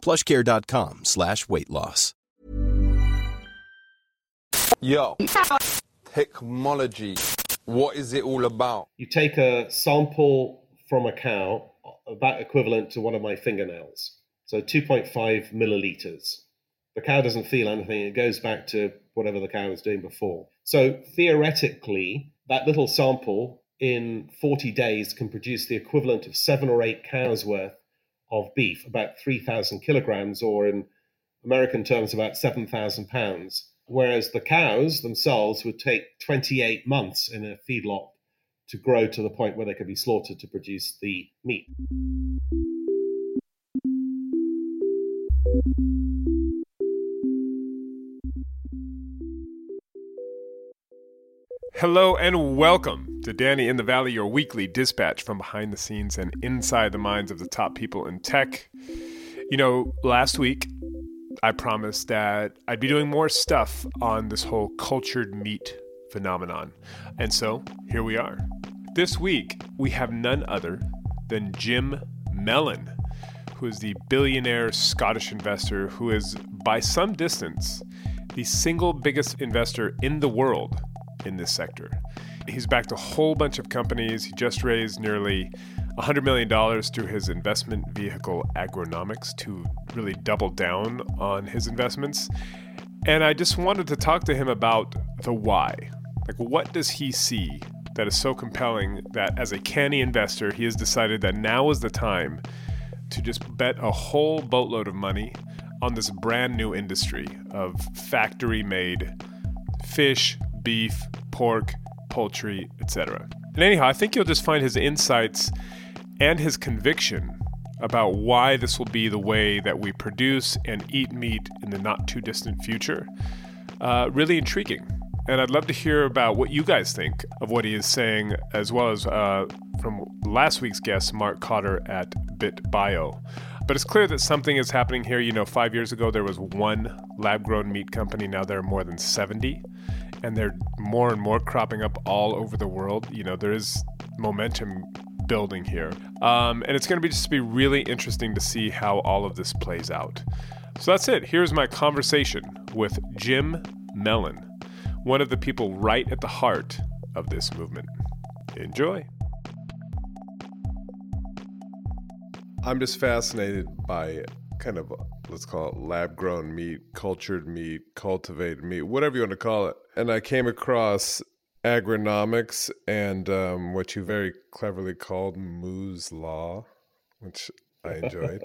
plushcare.com slash weight loss. Yo, technology. What is it all about? You take a sample from a cow, about equivalent to one of my fingernails. So 2.5 milliliters. The cow doesn't feel anything. It goes back to whatever the cow was doing before. So theoretically, that little sample in 40 days can produce the equivalent of seven or eight cows worth of beef, about 3,000 kilograms, or in American terms, about 7,000 pounds. Whereas the cows themselves would take 28 months in a feedlot to grow to the point where they could be slaughtered to produce the meat. Hello and welcome to Danny in the Valley, your weekly dispatch from behind the scenes and inside the minds of the top people in tech. You know, last week I promised that I'd be doing more stuff on this whole cultured meat phenomenon. And so here we are. This week we have none other than Jim Mellon, who is the billionaire Scottish investor who is, by some distance, the single biggest investor in the world in this sector. He's backed a whole bunch of companies. He just raised nearly $100 million through his investment vehicle Agronomics to really double down on his investments. And I just wanted to talk to him about the why. Like, what does he see that is so compelling that as a canny investor, he has decided that now is the time to just bet a whole boatload of money on this brand new industry of factory made fish, beef, pork, poultry, etc. And anyhow, I think you'll just find his insights and his conviction about why this will be the way that we produce and eat meat in the not too distant future uh, really intriguing. And I'd love to hear about what you guys think of what he is saying, as well as uh, from last week's guest, Mark Kotter at BitBio. But it's clear that something is happening here. You know, five years ago there was one lab grown meat company, now there are more than 70 and they're more and more cropping up all over the world. You know, there is momentum building here, um, and it's going to be just be really interesting to see how all of this plays out. So that's it. Here's my conversation with Jim Mellon, one of the people right at the heart of this movement. Enjoy. I'm just fascinated by kind of let's call it lab grown meat, cultured meat, cultivated meat, whatever you want to call it. And I came across agronomics and um, what you very cleverly called Moo's Law, which I enjoyed.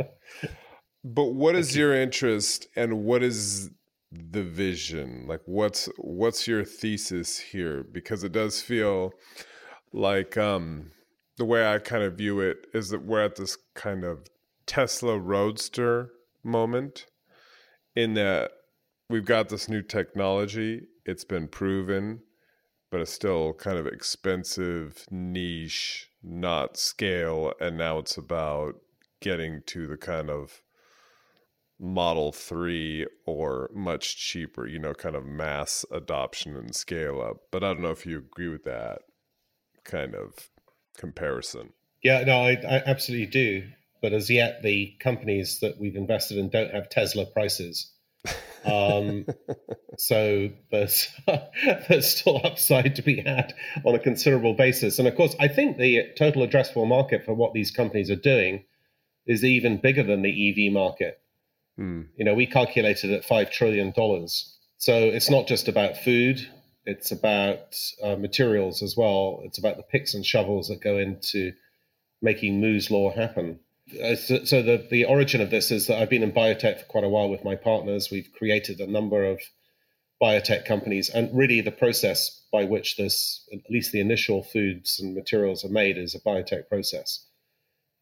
but what is your interest and what is the vision? Like what's what's your thesis here? Because it does feel like um the way I kind of view it is that we're at this kind of Tesla Roadster moment in that we've got this new technology, it's been proven, but it's still kind of expensive, niche, not scale. And now it's about getting to the kind of Model 3 or much cheaper, you know, kind of mass adoption and scale up. But I don't know if you agree with that kind of comparison. Yeah, no, I, I absolutely do but as yet the companies that we've invested in don't have Tesla prices. Um, so there's there's still upside to be had on a considerable basis. And of course, I think the total addressable market for what these companies are doing is even bigger than the EV market. Hmm. You know, we calculated at five trillion dollars. So it's not just about food; it's about uh, materials as well. It's about the picks and shovels that go into making Moo's law happen. Uh, so, so the, the origin of this is that I've been in biotech for quite a while with my partners. We've created a number of biotech companies, and really the process by which this, at least the initial foods and materials are made, is a biotech process.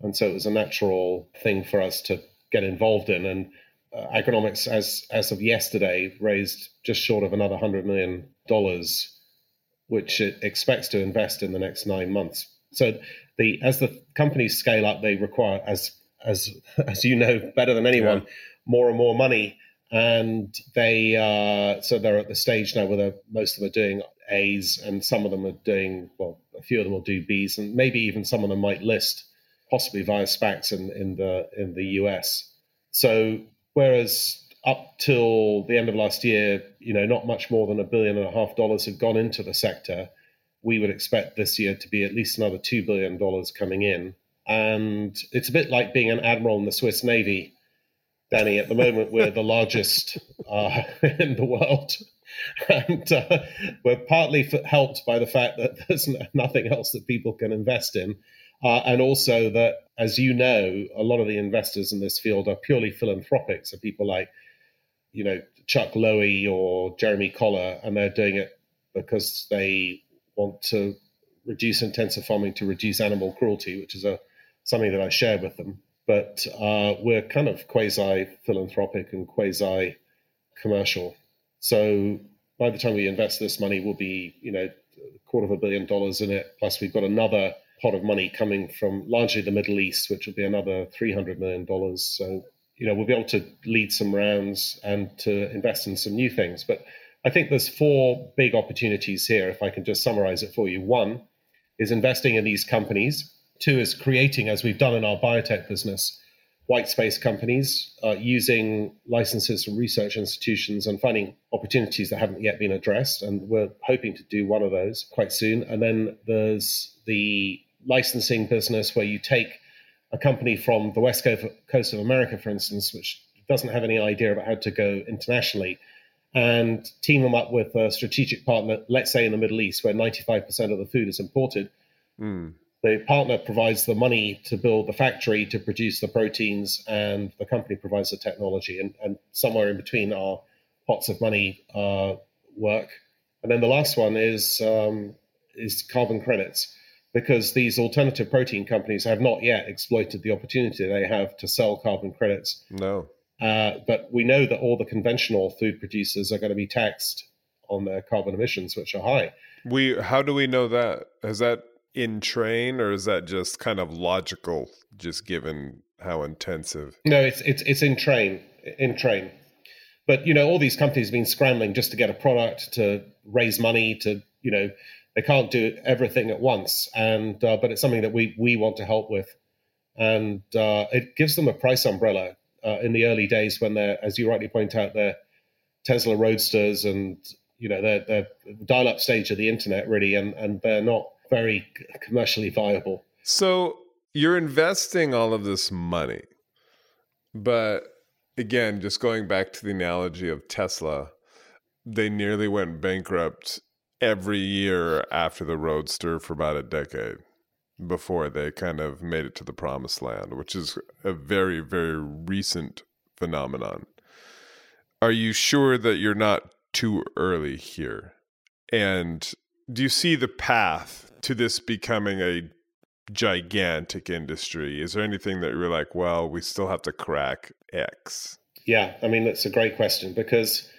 And so it was a natural thing for us to get involved in. And uh, Agronomics, as as of yesterday, raised just short of another hundred million dollars, which it expects to invest in the next nine months. So the as the companies scale up, they require, as as as you know better than anyone, yeah. more and more money. And they uh, so they're at the stage now where most of them are doing A's, and some of them are doing well. A few of them will do B's, and maybe even some of them might list, possibly via SPACs in, in the in the US. So whereas up till the end of last year, you know, not much more than a billion and a half dollars had gone into the sector. We would expect this year to be at least another two billion dollars coming in, and it's a bit like being an admiral in the Swiss Navy. Danny, at the moment, we're the largest uh, in the world. And uh, we're partly helped by the fact that there's nothing else that people can invest in. Uh, and also that, as you know, a lot of the investors in this field are purely philanthropic. So people like, you know, Chuck Lowy or Jeremy Coller, and they're doing it because they want to reduce intensive farming to reduce animal cruelty, which is a something that I share with them. But uh, we're kind of quasi philanthropic and quasi commercial. So by the time we invest this money, we'll be, you know, a quarter of a billion dollars in it. Plus, we've got another pot of money coming from largely the Middle East, which will be another $300 million. So, you know, we'll be able to lead some rounds and to invest in some new things. But I think there's four big opportunities here, if I can just summarize it for you. One is investing in these companies. Two is creating, as we've done in our biotech business, white space companies uh, using licenses from research institutions and finding opportunities that haven't yet been addressed. And we're hoping to do one of those quite soon. And then there's the licensing business where you take a company from the west coast of America, for instance, which doesn't have any idea about how to go internationally, and team them up with a strategic partner, let's say in the Middle East, where 95% of the food is imported. Mm. The partner provides the money to build the factory to produce the proteins, and the company provides the technology. And, and somewhere in between are pots of money uh, work. And then the last one is um, is carbon credits because these alternative protein companies have not yet exploited the opportunity they have to sell carbon credits. No. Uh, but we know that all the conventional food producers are going to be taxed on their carbon emissions, which are high. We how do we know that? Is that in train, or is that just kind of logical, just given how intensive? No, it's it's it's in train in train. But you know, all these companies have been scrambling just to get a product, to raise money, to you know, they can't do everything at once, and uh, but it's something that we we want to help with, and uh, it gives them a price umbrella uh, in the early days when they're, as you rightly point out, they're Tesla Roadsters and you know they're they're dial-up stage of the internet really, and and they're not very commercially viable. So you're investing all of this money, but again, just going back to the analogy of Tesla, they nearly went bankrupt every year after the Roadster for about a decade before they kind of made it to the promised land, which is a very, very recent phenomenon. Are you sure that you're not too early here? And do you see the path to this becoming a gigantic industry? Is there anything that you're like, well, we still have to crack X? Yeah, I mean, that's a great question because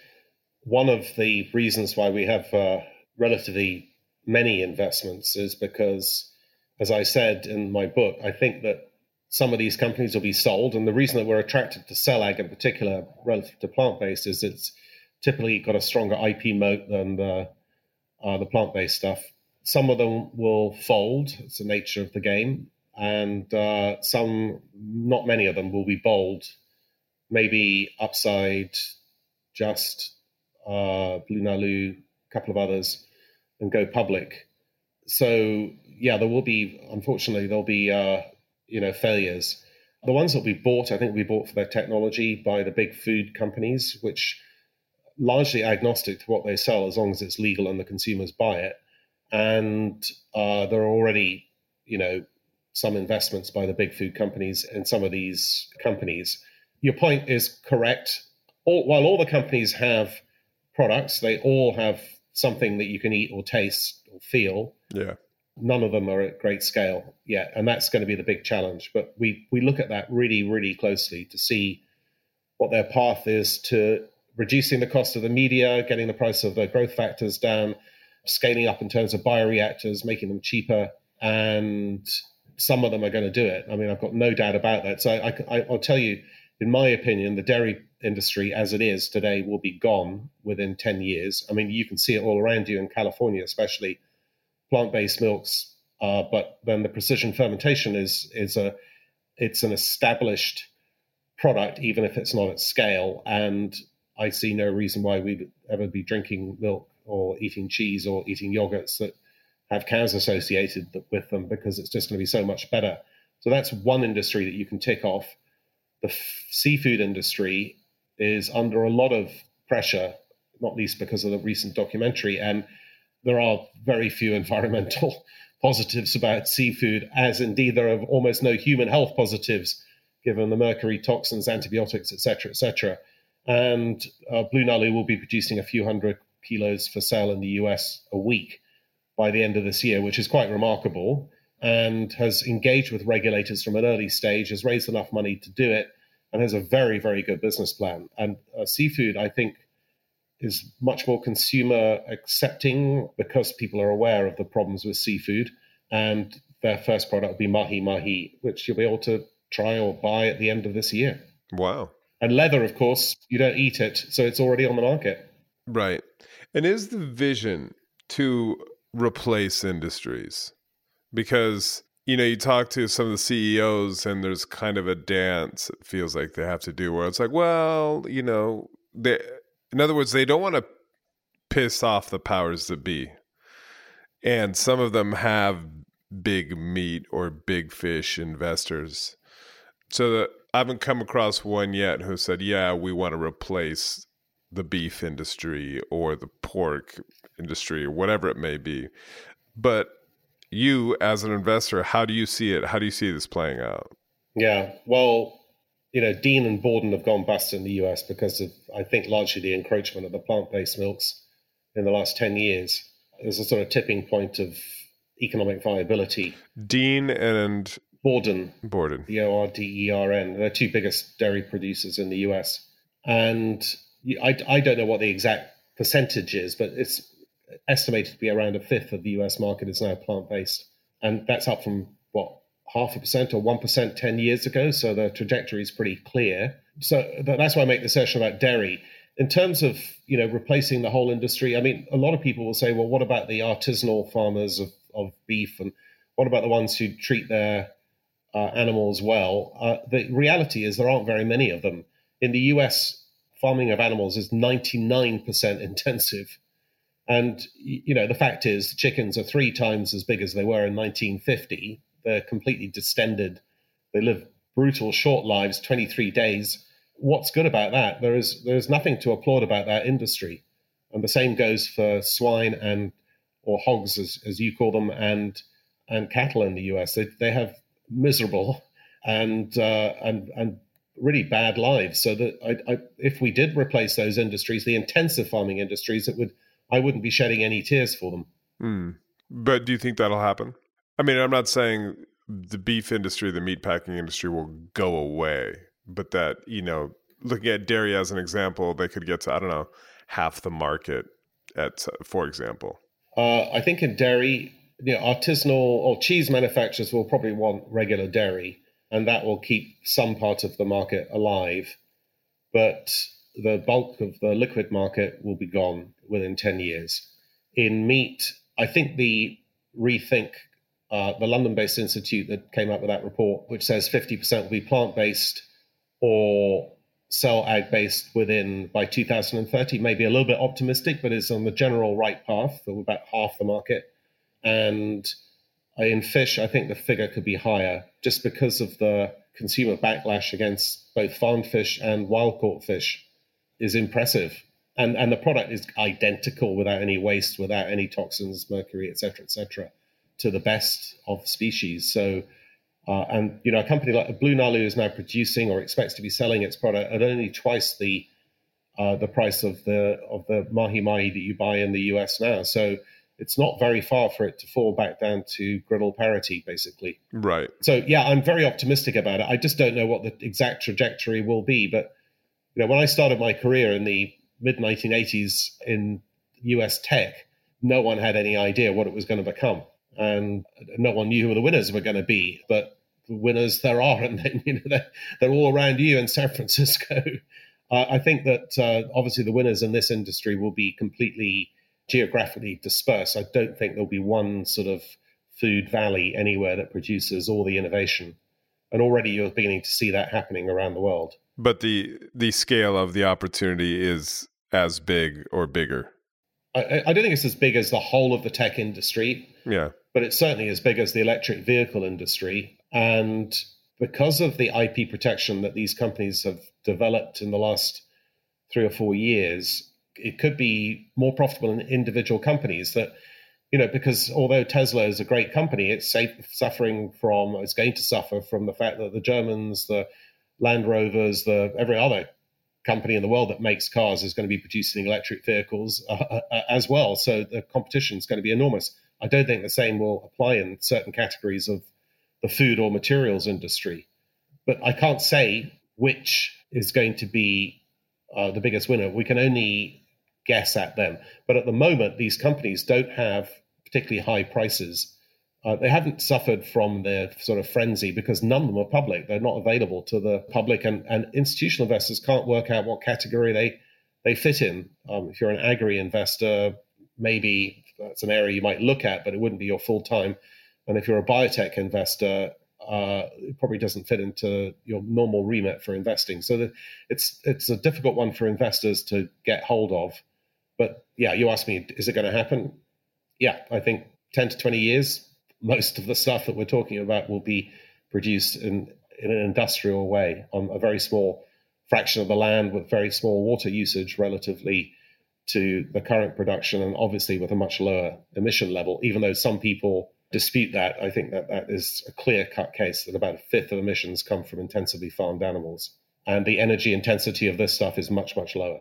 one of the reasons why we have uh, relatively many investments is because, as I said in my book, I think that some of these companies will be sold. And the reason that we're attracted to CellAg in particular relative to plant based is it's typically got a stronger IP moat than the, uh, the plant based stuff. Some of them will fold, it's the nature of the game. And uh, some, not many of them, will be bold. Maybe Upside, Just, uh, BlueNalu, a couple of others and go public. So yeah, there will be unfortunately there'll be uh, you know failures. The ones that we bought, I think we bought for their technology by the big food companies, which largely agnostic to what they sell as long as it's legal and the consumers buy it. And uh, there are already you know some investments by the big food companies in some of these companies. Your point is correct. All, while all the companies have products, they all have something that you can eat or taste or feel. Yeah. None of them are at great scale yet, and that's going to be the big challenge. But we we look at that really really closely to see what their path is to reducing the cost of the media, getting the price of the growth factors down, scaling up in terms of bioreactors, making them cheaper, and some of them are going to do it. I mean, I've got no doubt about that. So I, I, I'll tell you, in my opinion, the dairy industry as it is today will be gone within 10 years. I mean, you can see it all around you in California, especially plant based milks. Uh, but then the precision fermentation is, is a, it's an established product, even if it's not at scale. And I see no reason why we'd ever be drinking milk or eating cheese or eating yogurts that have cows associated with them because it's just going to be so much better. So that's one industry that you can tick off. The f- seafood industry is under a lot of pressure, not least because of the recent documentary, and there are very few environmental positives about seafood, as indeed there are almost no human health positives given the mercury, toxins, antibiotics, etc., etc. And uh, BlueNalu will be producing a few hundred kilos for sale in the US a week by the end of this year, which is quite remarkable, and has engaged with regulators from an early stage, has raised enough money to do it, and has a very, very good business plan. And uh, seafood, I think, is much more consumer accepting because people are aware of the problems with seafood. And their first product will be mahi mahi, which you'll be able to try or buy at the end of this year. Wow. And leather, of course, you don't eat it, so it's already on the market. Right. And is the vision to replace industries? Because you know, you talk to some of the CEOs and there's kind of a dance it feels like they have to do where it's like, well, you know, they in other words, they don't want to piss off the powers that be. And some of them have big meat or big fish investors. So I haven't come across one yet who said, "Yeah, we want to replace the beef industry or the pork industry or whatever it may be." But you as an investor, how do you see it? How do you see this playing out? Yeah, well, you know, Dean and Borden have gone bust in the US because of, I think, largely the encroachment of the plant based milks in the last 10 years. There's a sort of tipping point of economic viability. Dean and Borden. Borden. B O R D E R N. They're two biggest dairy producers in the US. And I, I don't know what the exact percentage is, but it's estimated to be around a fifth of the US market is now plant based. And that's up from half a percent or 1% 10 years ago. So the trajectory is pretty clear. So that's why I make the session about dairy. In terms of you know replacing the whole industry, I mean, a lot of people will say, well, what about the artisanal farmers of, of beef, and what about the ones who treat their uh, animals well? Uh, the reality is there aren't very many of them. In the U.S., farming of animals is 99% intensive, and you know the fact is, chickens are three times as big as they were in 1950 they're completely distended. They live brutal, short lives, 23 days. What's good about that? There is there's nothing to applaud about that industry, and the same goes for swine and or hogs, as, as you call them, and and cattle in the U.S. They they have miserable and uh, and and really bad lives. So that I, I, if we did replace those industries, the intensive farming industries, it would I wouldn't be shedding any tears for them. Mm. But do you think that'll happen? I mean, I'm not saying the beef industry, the meat packing industry will go away, but that, you know, looking at dairy as an example, they could get to, I don't know, half the market at, for example. Uh, I think in dairy, you know, artisanal or cheese manufacturers will probably want regular dairy, and that will keep some part of the market alive. But the bulk of the liquid market will be gone within 10 years. In meat, I think the rethink uh, the London based institute that came up with that report, which says 50% will be plant based or cell ag based within by 2030. Maybe a little bit optimistic, but is on the general right path for about half the market. And in fish, I think the figure could be higher just because of the consumer backlash against both farmed fish and wild caught fish is impressive. And, and the product is identical without any waste, without any toxins, mercury, et cetera, et cetera to the best of species. So, uh, and you know, a company like BlueNalu is now producing or expects to be selling its product at only twice the uh, the price of the of the mahi mahi that you buy in the US now. So it's not very far for it to fall back down to griddle parity, basically. Right. So yeah, I'm very optimistic about it. I just don't know what the exact trajectory will be, but You know, when I started my career in the mid 1980s in US tech, no one had any idea what it was going to become. And no one knew who the winners were going to be. But the winners there are, and then, you know, they're, they're all around you in San Francisco. Uh, I think that uh, obviously the winners in this industry will be completely geographically dispersed. I don't think there'll be one sort of food valley anywhere that produces all the innovation. And already you're beginning to see that happening around the world. But the the scale of the opportunity is as big or bigger. I, I don't think it's as big as the whole of the tech industry. Yeah. But it's certainly as big as the electric vehicle industry. And because of the IP protection that these companies have developed in the last three or four years, it could be more profitable in individual companies that you know because although tesla is a great company it's suffering from it's going to suffer from the fact that the germans the land rovers the every other company in the world that makes cars is going to be producing electric vehicles uh, uh as well so the competition is going to be enormous i don't think the same will apply in certain categories of the food or materials industry but i can't say which is going to be uh, the biggest winner we can only guess at them. But at the moment, these companies don't have particularly high prices. Uh, they haven't suffered from their sort of frenzy because none of them are public. They're not available to the public, and, and institutional investors can't work out what category they they fit in. Um, if you're an agri investor, maybe that's an area you might look at, but it wouldn't be your full time. And if you're a biotech investor, uh, it probably doesn't fit into your normal remit for investing. So the, it's it's a difficult one for investors to get hold of. But yeah, you asked me, is it going to happen? Yeah, I think 10 to 20 years, most of the stuff that we're talking about will be produced in, in an industrial way on a very small fraction of the land with very small water usage relatively to the current production and obviously with a much lower emission level, even though some people dispute that. I think that that is a clear cut case that about a fifth of emissions come from intensively farmed animals. And the energy intensity of this stuff is much, much lower.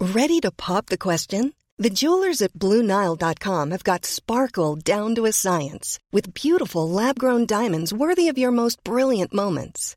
Ready to pop the question? The jewelers at Bluenile.com have got sparkle down to a science with beautiful lab grown diamonds worthy of your most brilliant moments.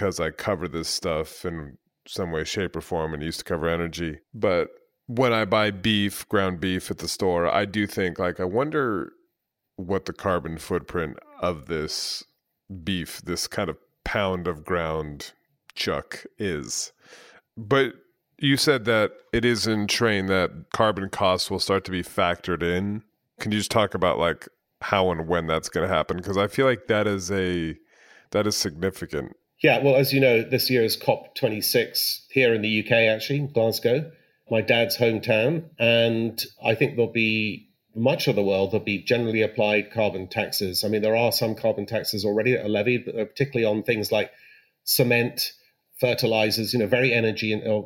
because I cover this stuff in some way, shape, or form and used to cover energy. But when I buy beef, ground beef at the store, I do think, like, I wonder what the carbon footprint of this beef, this kind of pound of ground chuck is. But you said that it is in train that carbon costs will start to be factored in. Can you just talk about like how and when that's going to happen? Because I feel like that is a that is significant. Yeah, well, as you know, this year is COP26 here in the UK, actually, Glasgow, my dad's hometown, and I think there'll be much of the world there'll be generally applied carbon taxes. I mean, there are some carbon taxes already that are levied, but particularly on things like cement fertilizers, you know, very energy and uh,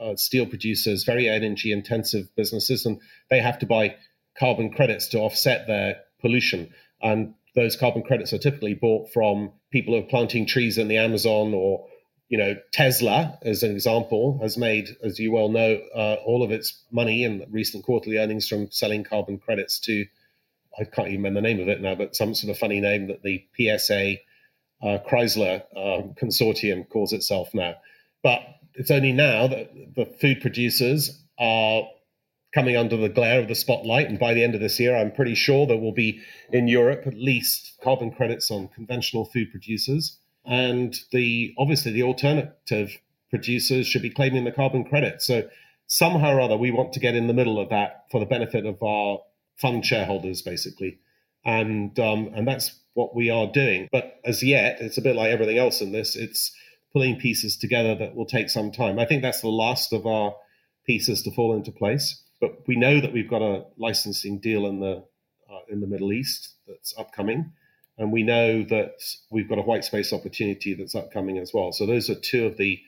uh, steel producers, very energy intensive businesses, and they have to buy carbon credits to offset their pollution. And those carbon credits are typically bought from people who are planting trees in the Amazon or you know, Tesla, as an example, has made, as you well know, uh, all of its money in recent quarterly earnings from selling carbon credits to, I can't even remember the name of it now, but some sort of funny name that the PSA uh, Chrysler um, consortium calls itself now. But it's only now that the food producers are coming under the glare of the spotlight. And by the end of this year, I'm pretty sure there will be in Europe at least carbon credits on conventional food producers. And the obviously the alternative producers should be claiming the carbon credit. So somehow or other, we want to get in the middle of that for the benefit of our fund shareholders, basically, and um, and that's what we are doing. But as yet, it's a bit like everything else in this. It's pulling pieces together that will take some time. I think that's the last of our pieces to fall into place. But we know that we've got a licensing deal in the uh, in the Middle East that's upcoming, and we know that we've got a white space opportunity that's upcoming as well. So those are two of the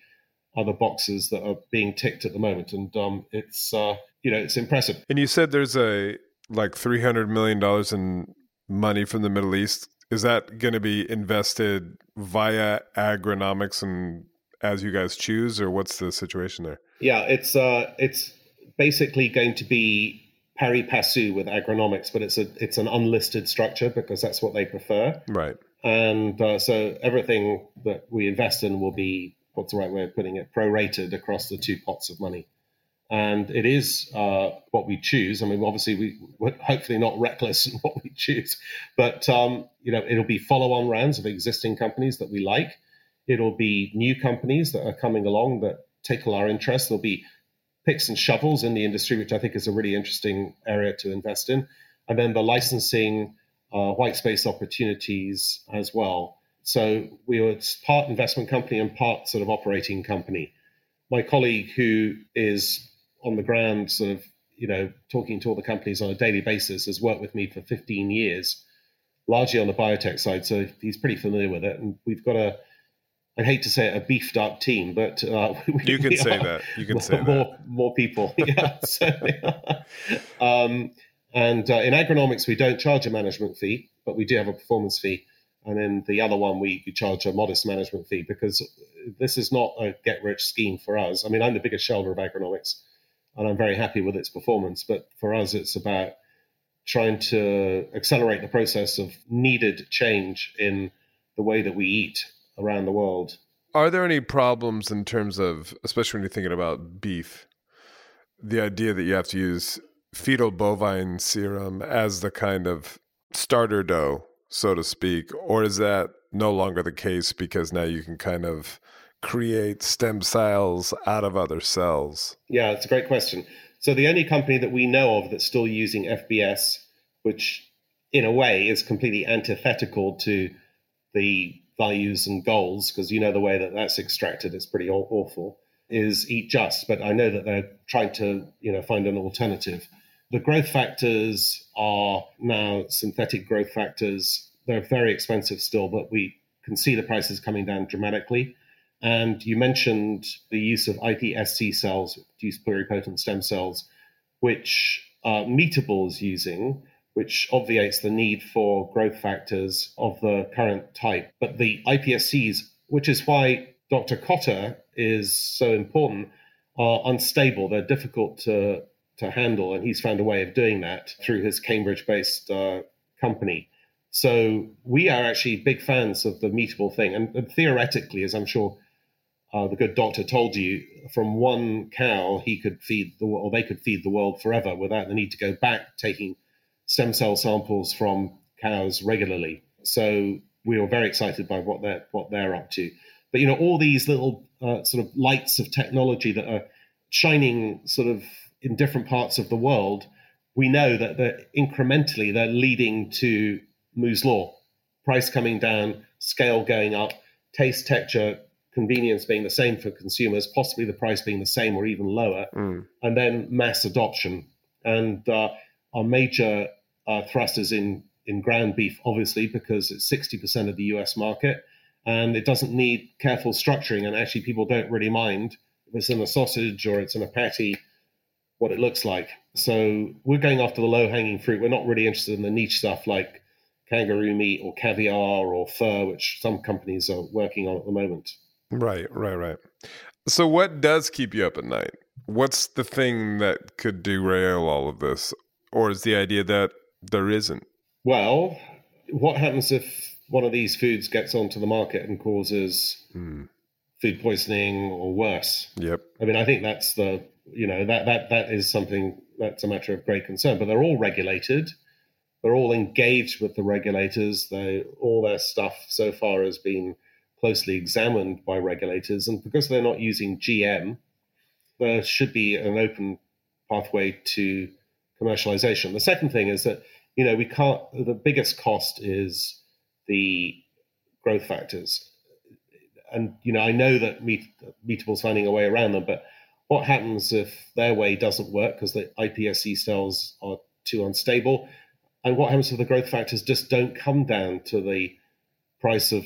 other boxes that are being ticked at the moment, and um, it's uh, you know it's impressive. And you said there's a like three hundred million dollars in money from the Middle East. Is that going to be invested via agronomics and as you guys choose, or what's the situation there? Yeah, it's uh, it's basically going to be pari passu with agronomics, but it's a it's an unlisted structure because that's what they prefer. Right. And uh, so everything that we invest in will be what's the right way of putting it prorated across the two pots of money. And it is uh, what we choose. I mean, obviously, we, we're hopefully not reckless in what we choose, but um, you know, it'll be follow-on rounds of existing companies that we like. It'll be new companies that are coming along that tickle our interest. There'll be picks and shovels in the industry, which I think is a really interesting area to invest in. And then the licensing, uh, white space opportunities as well. So we were part investment company and part sort of operating company. My colleague, who is on the ground, sort of, you know, talking to all the companies on a daily basis, has worked with me for 15 years, largely on the biotech side. So he's pretty familiar with it. And we've got a I hate to say it, a beefed up team, but uh, we, you can say that. You can more, say more, that. More people, yeah. so, um, and uh, in agronomics, we don't charge a management fee, but we do have a performance fee. And then the other one, we, we charge a modest management fee because this is not a get rich scheme for us. I mean, I'm the biggest shareholder of agronomics, and I'm very happy with its performance. But for us, it's about trying to accelerate the process of needed change in the way that we eat around the world. Are there any problems in terms of, especially when you're thinking about beef, the idea that you have to use fetal bovine serum as the kind of starter dough, so to speak, or is that no longer the case because now you can kind of create stem cells out of other cells? Yeah, it's a great question. So the only company that we know of that's still using FBS, which in a way is completely antithetical to the values and goals, because you know the way that that's extracted is pretty awful, is Eat Just. But I know that they're trying to, you know, find an alternative. The growth factors are now synthetic growth factors. They're very expensive still, but we can see the prices coming down dramatically. And you mentioned the use of iPSC cells, use pluripotent stem cells, which uh, Meatable is using which obviates the need for growth factors of the current type. But the iPSCs, which is why Dr. Kotter is so important, are unstable. They're difficult to, to handle, and he's found a way of doing that through his Cambridge based uh, company. So we are actually big fans of the Meatable thing. And, and theoretically, as I'm sure uh, the good doctor told you, from one cow, he could feed the or they could feed the world forever without the need to go back taking stem cell samples from cows regularly. So we were very excited by what they're what they're up to. But you know, all these little uh, sort of lights of technology that are shining sort of in different parts of the world, we know that they're incrementally they're leading to Moo's law, price coming down, scale going up, taste, texture, convenience being the same for consumers, possibly the price being the same or even lower, mm. and then mass adoption. And uh, our major uh, thrusters in in ground beef, obviously, because it's 60% of the US market. And it doesn't need careful structuring. And actually, people don't really mind if it's in a sausage or it's in a patty, what it looks like. So we're going after the low hanging fruit. We're not really interested in the niche stuff like kangaroo meat or caviar or fur, which some companies are working on at the moment. Right, right, right. So, what does keep you up at night? What's the thing that could derail all of this? Or is the idea that there isn't? Well, what happens if one of these foods gets onto the market and causes mm. food poisoning or worse? Yep. I mean, I think that's the you know that that that is something that's a matter of great concern. But they're all regulated. They're all engaged with the regulators. They all their stuff so far has been closely examined by regulators. And because they're not using GM, there should be an open pathway to commercialization. The second thing is that, you know, we can't, the biggest cost is the growth factors. And, you know, I know that Meat, Meatable's finding a way around them, but what happens if their way doesn't work because the iPSC cells are too unstable? And what happens if the growth factors just don't come down to the price of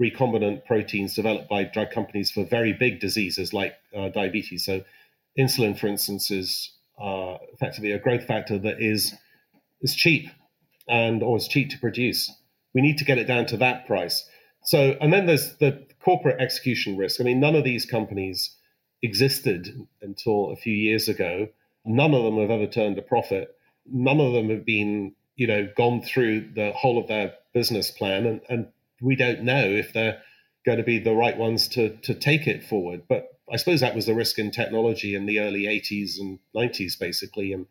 recombinant proteins developed by drug companies for very big diseases like uh, diabetes? So, insulin, for instance, is uh, effectively a growth factor that is is cheap and or is cheap to produce. We need to get it down to that price. So, and then there's the corporate execution risk. I mean, none of these companies existed until a few years ago. None of them have ever turned a profit. None of them have been, you know, gone through the whole of their business plan, and, and we don't know if they're going to be the right ones to to take it forward. But I suppose that was the risk in technology in the early 80s and 90s, basically, and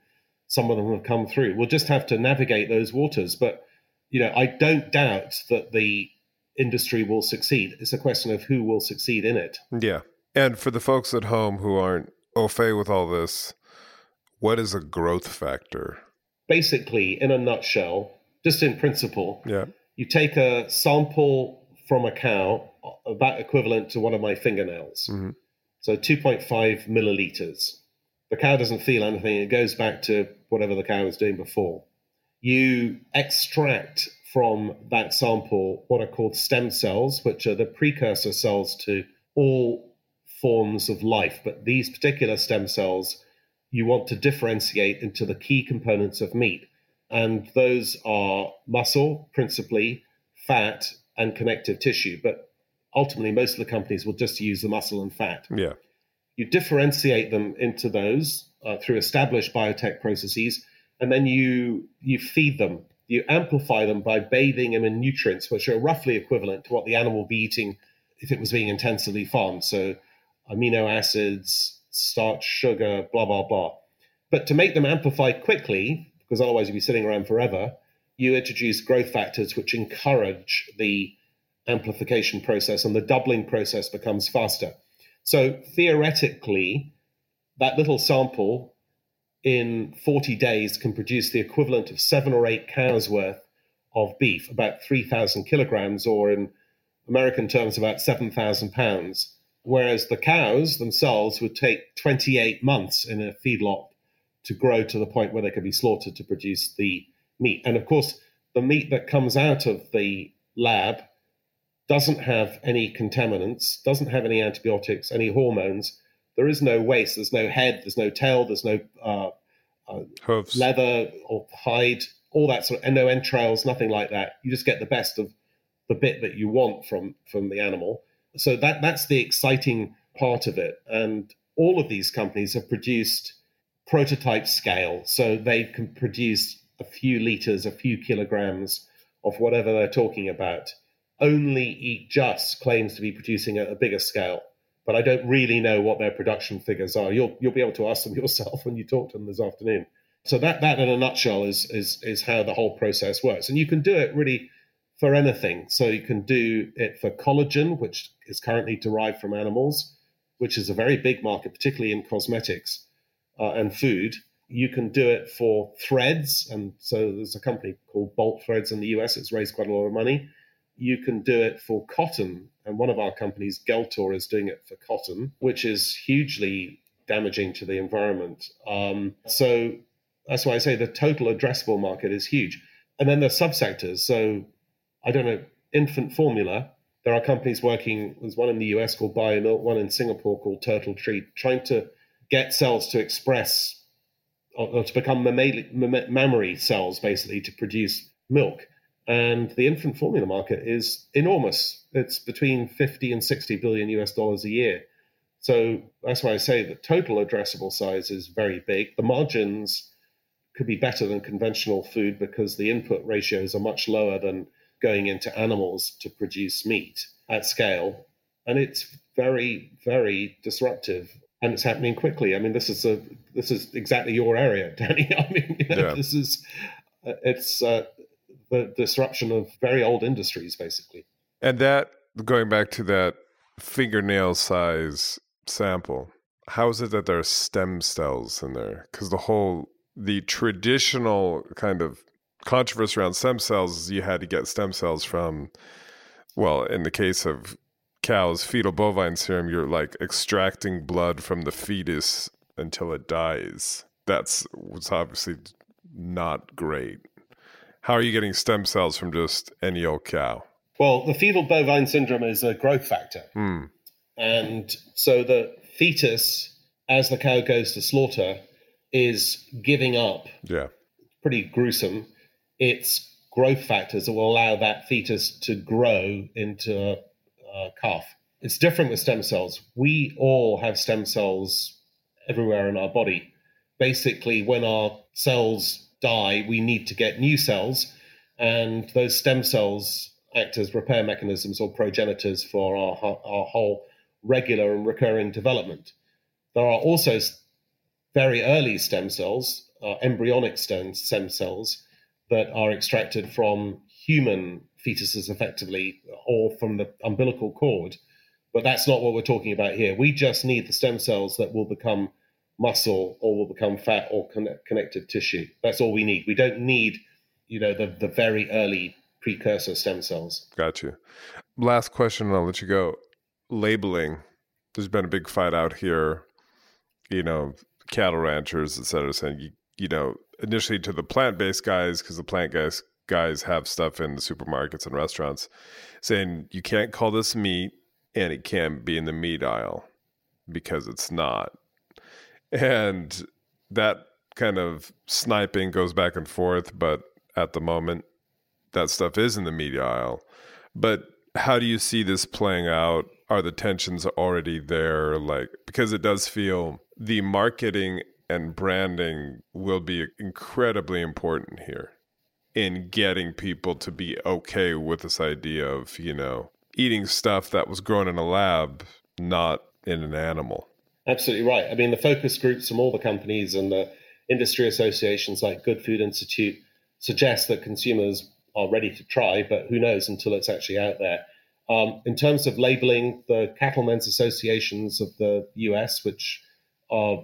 some of them have come through. We'll just have to navigate those waters. But you know, I don't doubt that the industry will succeed. It's a question of who will succeed in it. Yeah. And for the folks at home who aren't au fait with all this, what is a growth factor? Basically, in a nutshell, just in principle, yeah. you take a sample from a cow, about equivalent to one of my fingernails. Mm-hmm. So 2.5 milliliters. The cow doesn't feel anything. It goes back to whatever the cow was doing before. You extract from that sample what are called stem cells, which are the precursor cells to all forms of life, but these particular stem cells you want to differentiate into the key components of meat. And those are muscle, principally, fat, and connective tissue. But ultimately, most of the companies will just use the muscle and fat. Yeah. You differentiate them into those uh, through established biotech processes, and then you you feed them. You amplify them by bathing them in nutrients, which are roughly equivalent to what the animal would be eating if it was being intensively farmed. So amino acids, starch, sugar, blah, blah, blah. But to make them amplify quickly, because otherwise you'd be sitting around forever, you introduce growth factors which encourage the amplification process and the doubling process becomes faster. So theoretically, that little sample in 40 days can produce the equivalent of seven or eight cows worth of beef, about 3,000 kilograms, or in American terms, about 7,000 pounds whereas the cows themselves would take 28 months in a feedlot to grow to the point where they could be slaughtered to produce the meat. And of course, the meat that comes out of the lab doesn't have any contaminants, doesn't have any antibiotics, any hormones. There is no waste. There's no head. There's no tail. There's no uh, uh, leather or hide. All that sort of, and no entrails, nothing like that. You just get the best of the bit that you want from from the animal. So that that's the exciting part of it. And all of these companies have produced prototype scale, so they can produce a few liters, a few kilograms of whatever they're talking about. Only Eat Just claims to be producing at a bigger scale, but I don't really know what their production figures are. You'll you'll be able to ask them yourself when you talk to them this afternoon. So that that in a nutshell is is is how the whole process works, and you can do it really for anything. So you can do it for collagen, which is currently derived from animals, which is a very big market, particularly in cosmetics uh, and food. You can do it for threads. And so there's a company called Bolt Threads in the US. It's raised quite a lot of money. You can do it for cotton. And one of our companies, Geltor, is doing it for cotton, which is hugely damaging to the environment. Um, so that's why I say the total addressable market is huge. And then the subsectors. So I don't know, infant formula. There are companies working, there's one in the US called Biomilq, one in Singapore called TurtleTree, trying to get cells to express or, to become mammary cells, basically, to produce milk. And the infant formula market is enormous. It's between 50 and 60 billion US dollars a year. So that's why I say the total addressable size is very big. The margins could be better than conventional food because the input ratios are much lower than going into animals to produce meat at scale. And it's very, very disruptive and it's happening quickly. I mean, this is a this is exactly your area, Danny. I mean, you know, yeah. this is it's uh, the disruption of very old industries, basically. And that going back to that fingernail size sample, how is it that there are stem cells in there? Because the whole the traditional kind of controversy around stem cells is you had to get stem cells from, well, in the case of cows, fetal bovine serum, you're like extracting blood from the fetus until it dies. That's was obviously not great. How are you getting stem cells from just any old cow? Well, the fetal bovine serum is a growth factor. Mm. And so the fetus, as the cow goes to slaughter, is giving up, Yeah. pretty gruesome, its growth factors that will allow that fetus to grow into a, a calf. It's different with stem cells. We all have stem cells everywhere in our body. Basically, when our cells die, we need to get new cells, and those stem cells act as repair mechanisms or progenitors for our, our whole regular and recurring development. There are also very early stem cells, uh, embryonic stem, stem cells, that are extracted from human fetuses effectively or from the umbilical cord. But that's not what we're talking about here. We just need the stem cells that will become muscle or will become fat or conne- connective tissue. That's all we need. We don't need, you know, the, the very early precursor stem cells. Got you. Last question, and I'll let you go. Labeling. There's been a big fight out here. You know, cattle ranchers, et cetera, saying you, you know initially to the plant-based guys because the plant guys guys have stuff in the supermarkets and restaurants, saying you can't call this meat and it can't be in the meat aisle because it's not. And that kind of sniping goes back and forth, but at the moment, that stuff is in the media aisle. But how do you see this playing out? Are the tensions already there? Like, because it does feel the marketing and branding will be incredibly important here in getting people to be okay with this idea of, you know, eating stuff that was grown in a lab, not in an animal. Absolutely right. I mean, the focus groups from all the companies and the industry associations like Good Food Institute suggest that consumers are ready to try, but who knows until it's actually out there. Um, in terms of labeling, the cattlemen's associations of the US, which are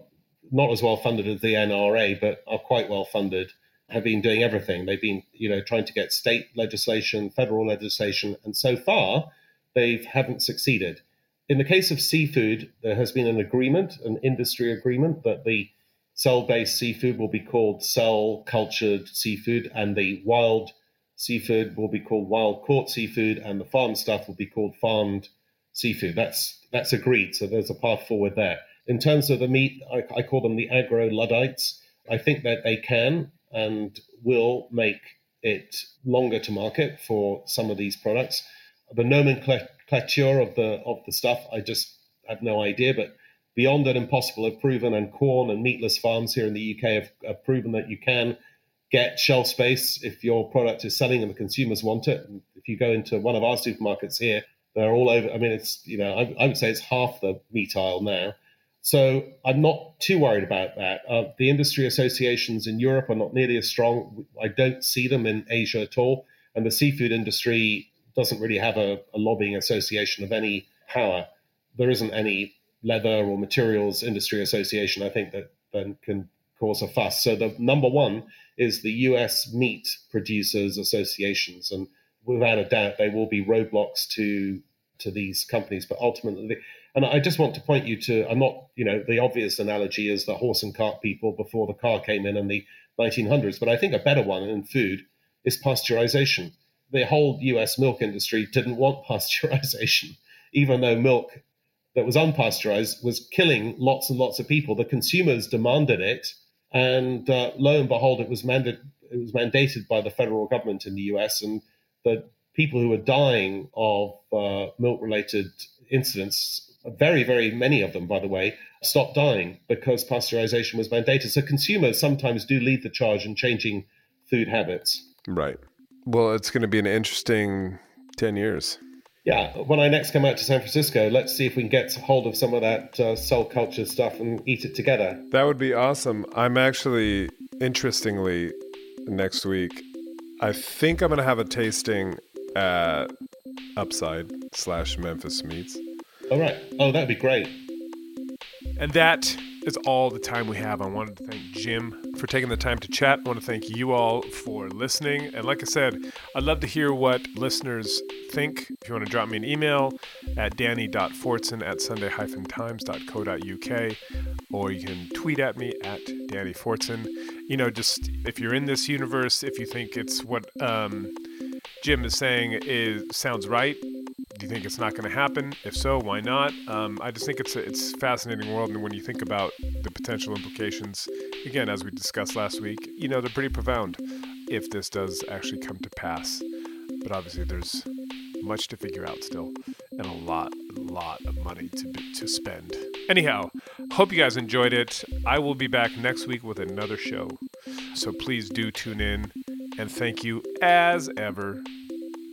not as well funded as the NRA, but are quite well funded, have been doing everything. They've been, you know, trying to get state legislation, federal legislation, and so far they haven't succeeded. In the case of seafood, there has been an agreement, an industry agreement, that the cell-based seafood will be called cell-cultured seafood, and the wild seafood will be called wild caught seafood, and the farm stuff will be called farmed seafood. That's that's agreed. So there's a path forward there. In terms of the meat, I, I call them the agro luddites. I think that they can and will make it longer to market for some of these products. The nomenclature of the of the stuff, I just have no idea. But beyond that, impossible have proven, and Quorn and meatless farms here in the UK have, have proven that you can get shelf space if your product is selling and the consumers want it. If you go into one of our supermarkets here, they're all over. I mean, it's you know, I, I would say it's half the meat aisle now. So I'm not too worried about that. Uh, the industry associations in Europe are not nearly as strong. I don't see them in Asia at all. And the seafood industry doesn't really have a, a lobbying association of any power. There isn't any leather or materials industry association, I think, that, that can cause a fuss. So the number one is the US meat producers associations. And without a doubt, they will be roadblocks to to these companies. But ultimately, and I just want to point you to, I'm not, you know, the obvious analogy is the horse and cart people before the car came in in the 1900s. But I think a better one in food is pasteurization. The whole US milk industry didn't want pasteurization, even though milk that was unpasteurized was killing lots and lots of people. The consumers demanded it. And uh, lo and behold, it was, mandated, it was mandated by the federal government in the US. And the people who were dying of uh, milk related incidents, very, very many of them, by the way, stopped dying because pasteurization was mandated. So consumers sometimes do lead the charge in changing food habits. Right. Well, it's going to be an interesting 10 years. Yeah. When I next come out to San Francisco, let's see if we can get hold of some of that uh, cell culture stuff and eat it together. That would be awesome. I'm actually, interestingly, next week, I think I'm going to have a tasting at Upside. slash Memphis Meats. All right. Oh, that'd be great. And that is all the time we have. I wanted to thank Jim for taking the time to chat. I want to thank you all for listening. And like I said, I'd love to hear what listeners think. If you want to drop me an email at danny.fortson at sunday-times.co.uk or you can tweet at me at Danny Fortson. You know, just if you're in this universe, if you think it's what um, Jim is saying is sounds right, do you think it's not going to happen? If so, why not? Um, I just think it's a, it's fascinating world, and when you think about the potential implications, again, as we discussed last week, you know, they're pretty profound if this does actually come to pass. But obviously, there's much to figure out still, and a lot, lot of money to to spend. Anyhow, hope you guys enjoyed it. I will be back next week with another show, so please do tune in. And thank you as ever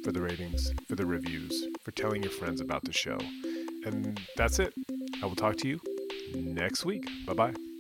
for the ratings, for the reviews, for telling your friends about the show. And that's it. I will talk to you next week. Bye bye.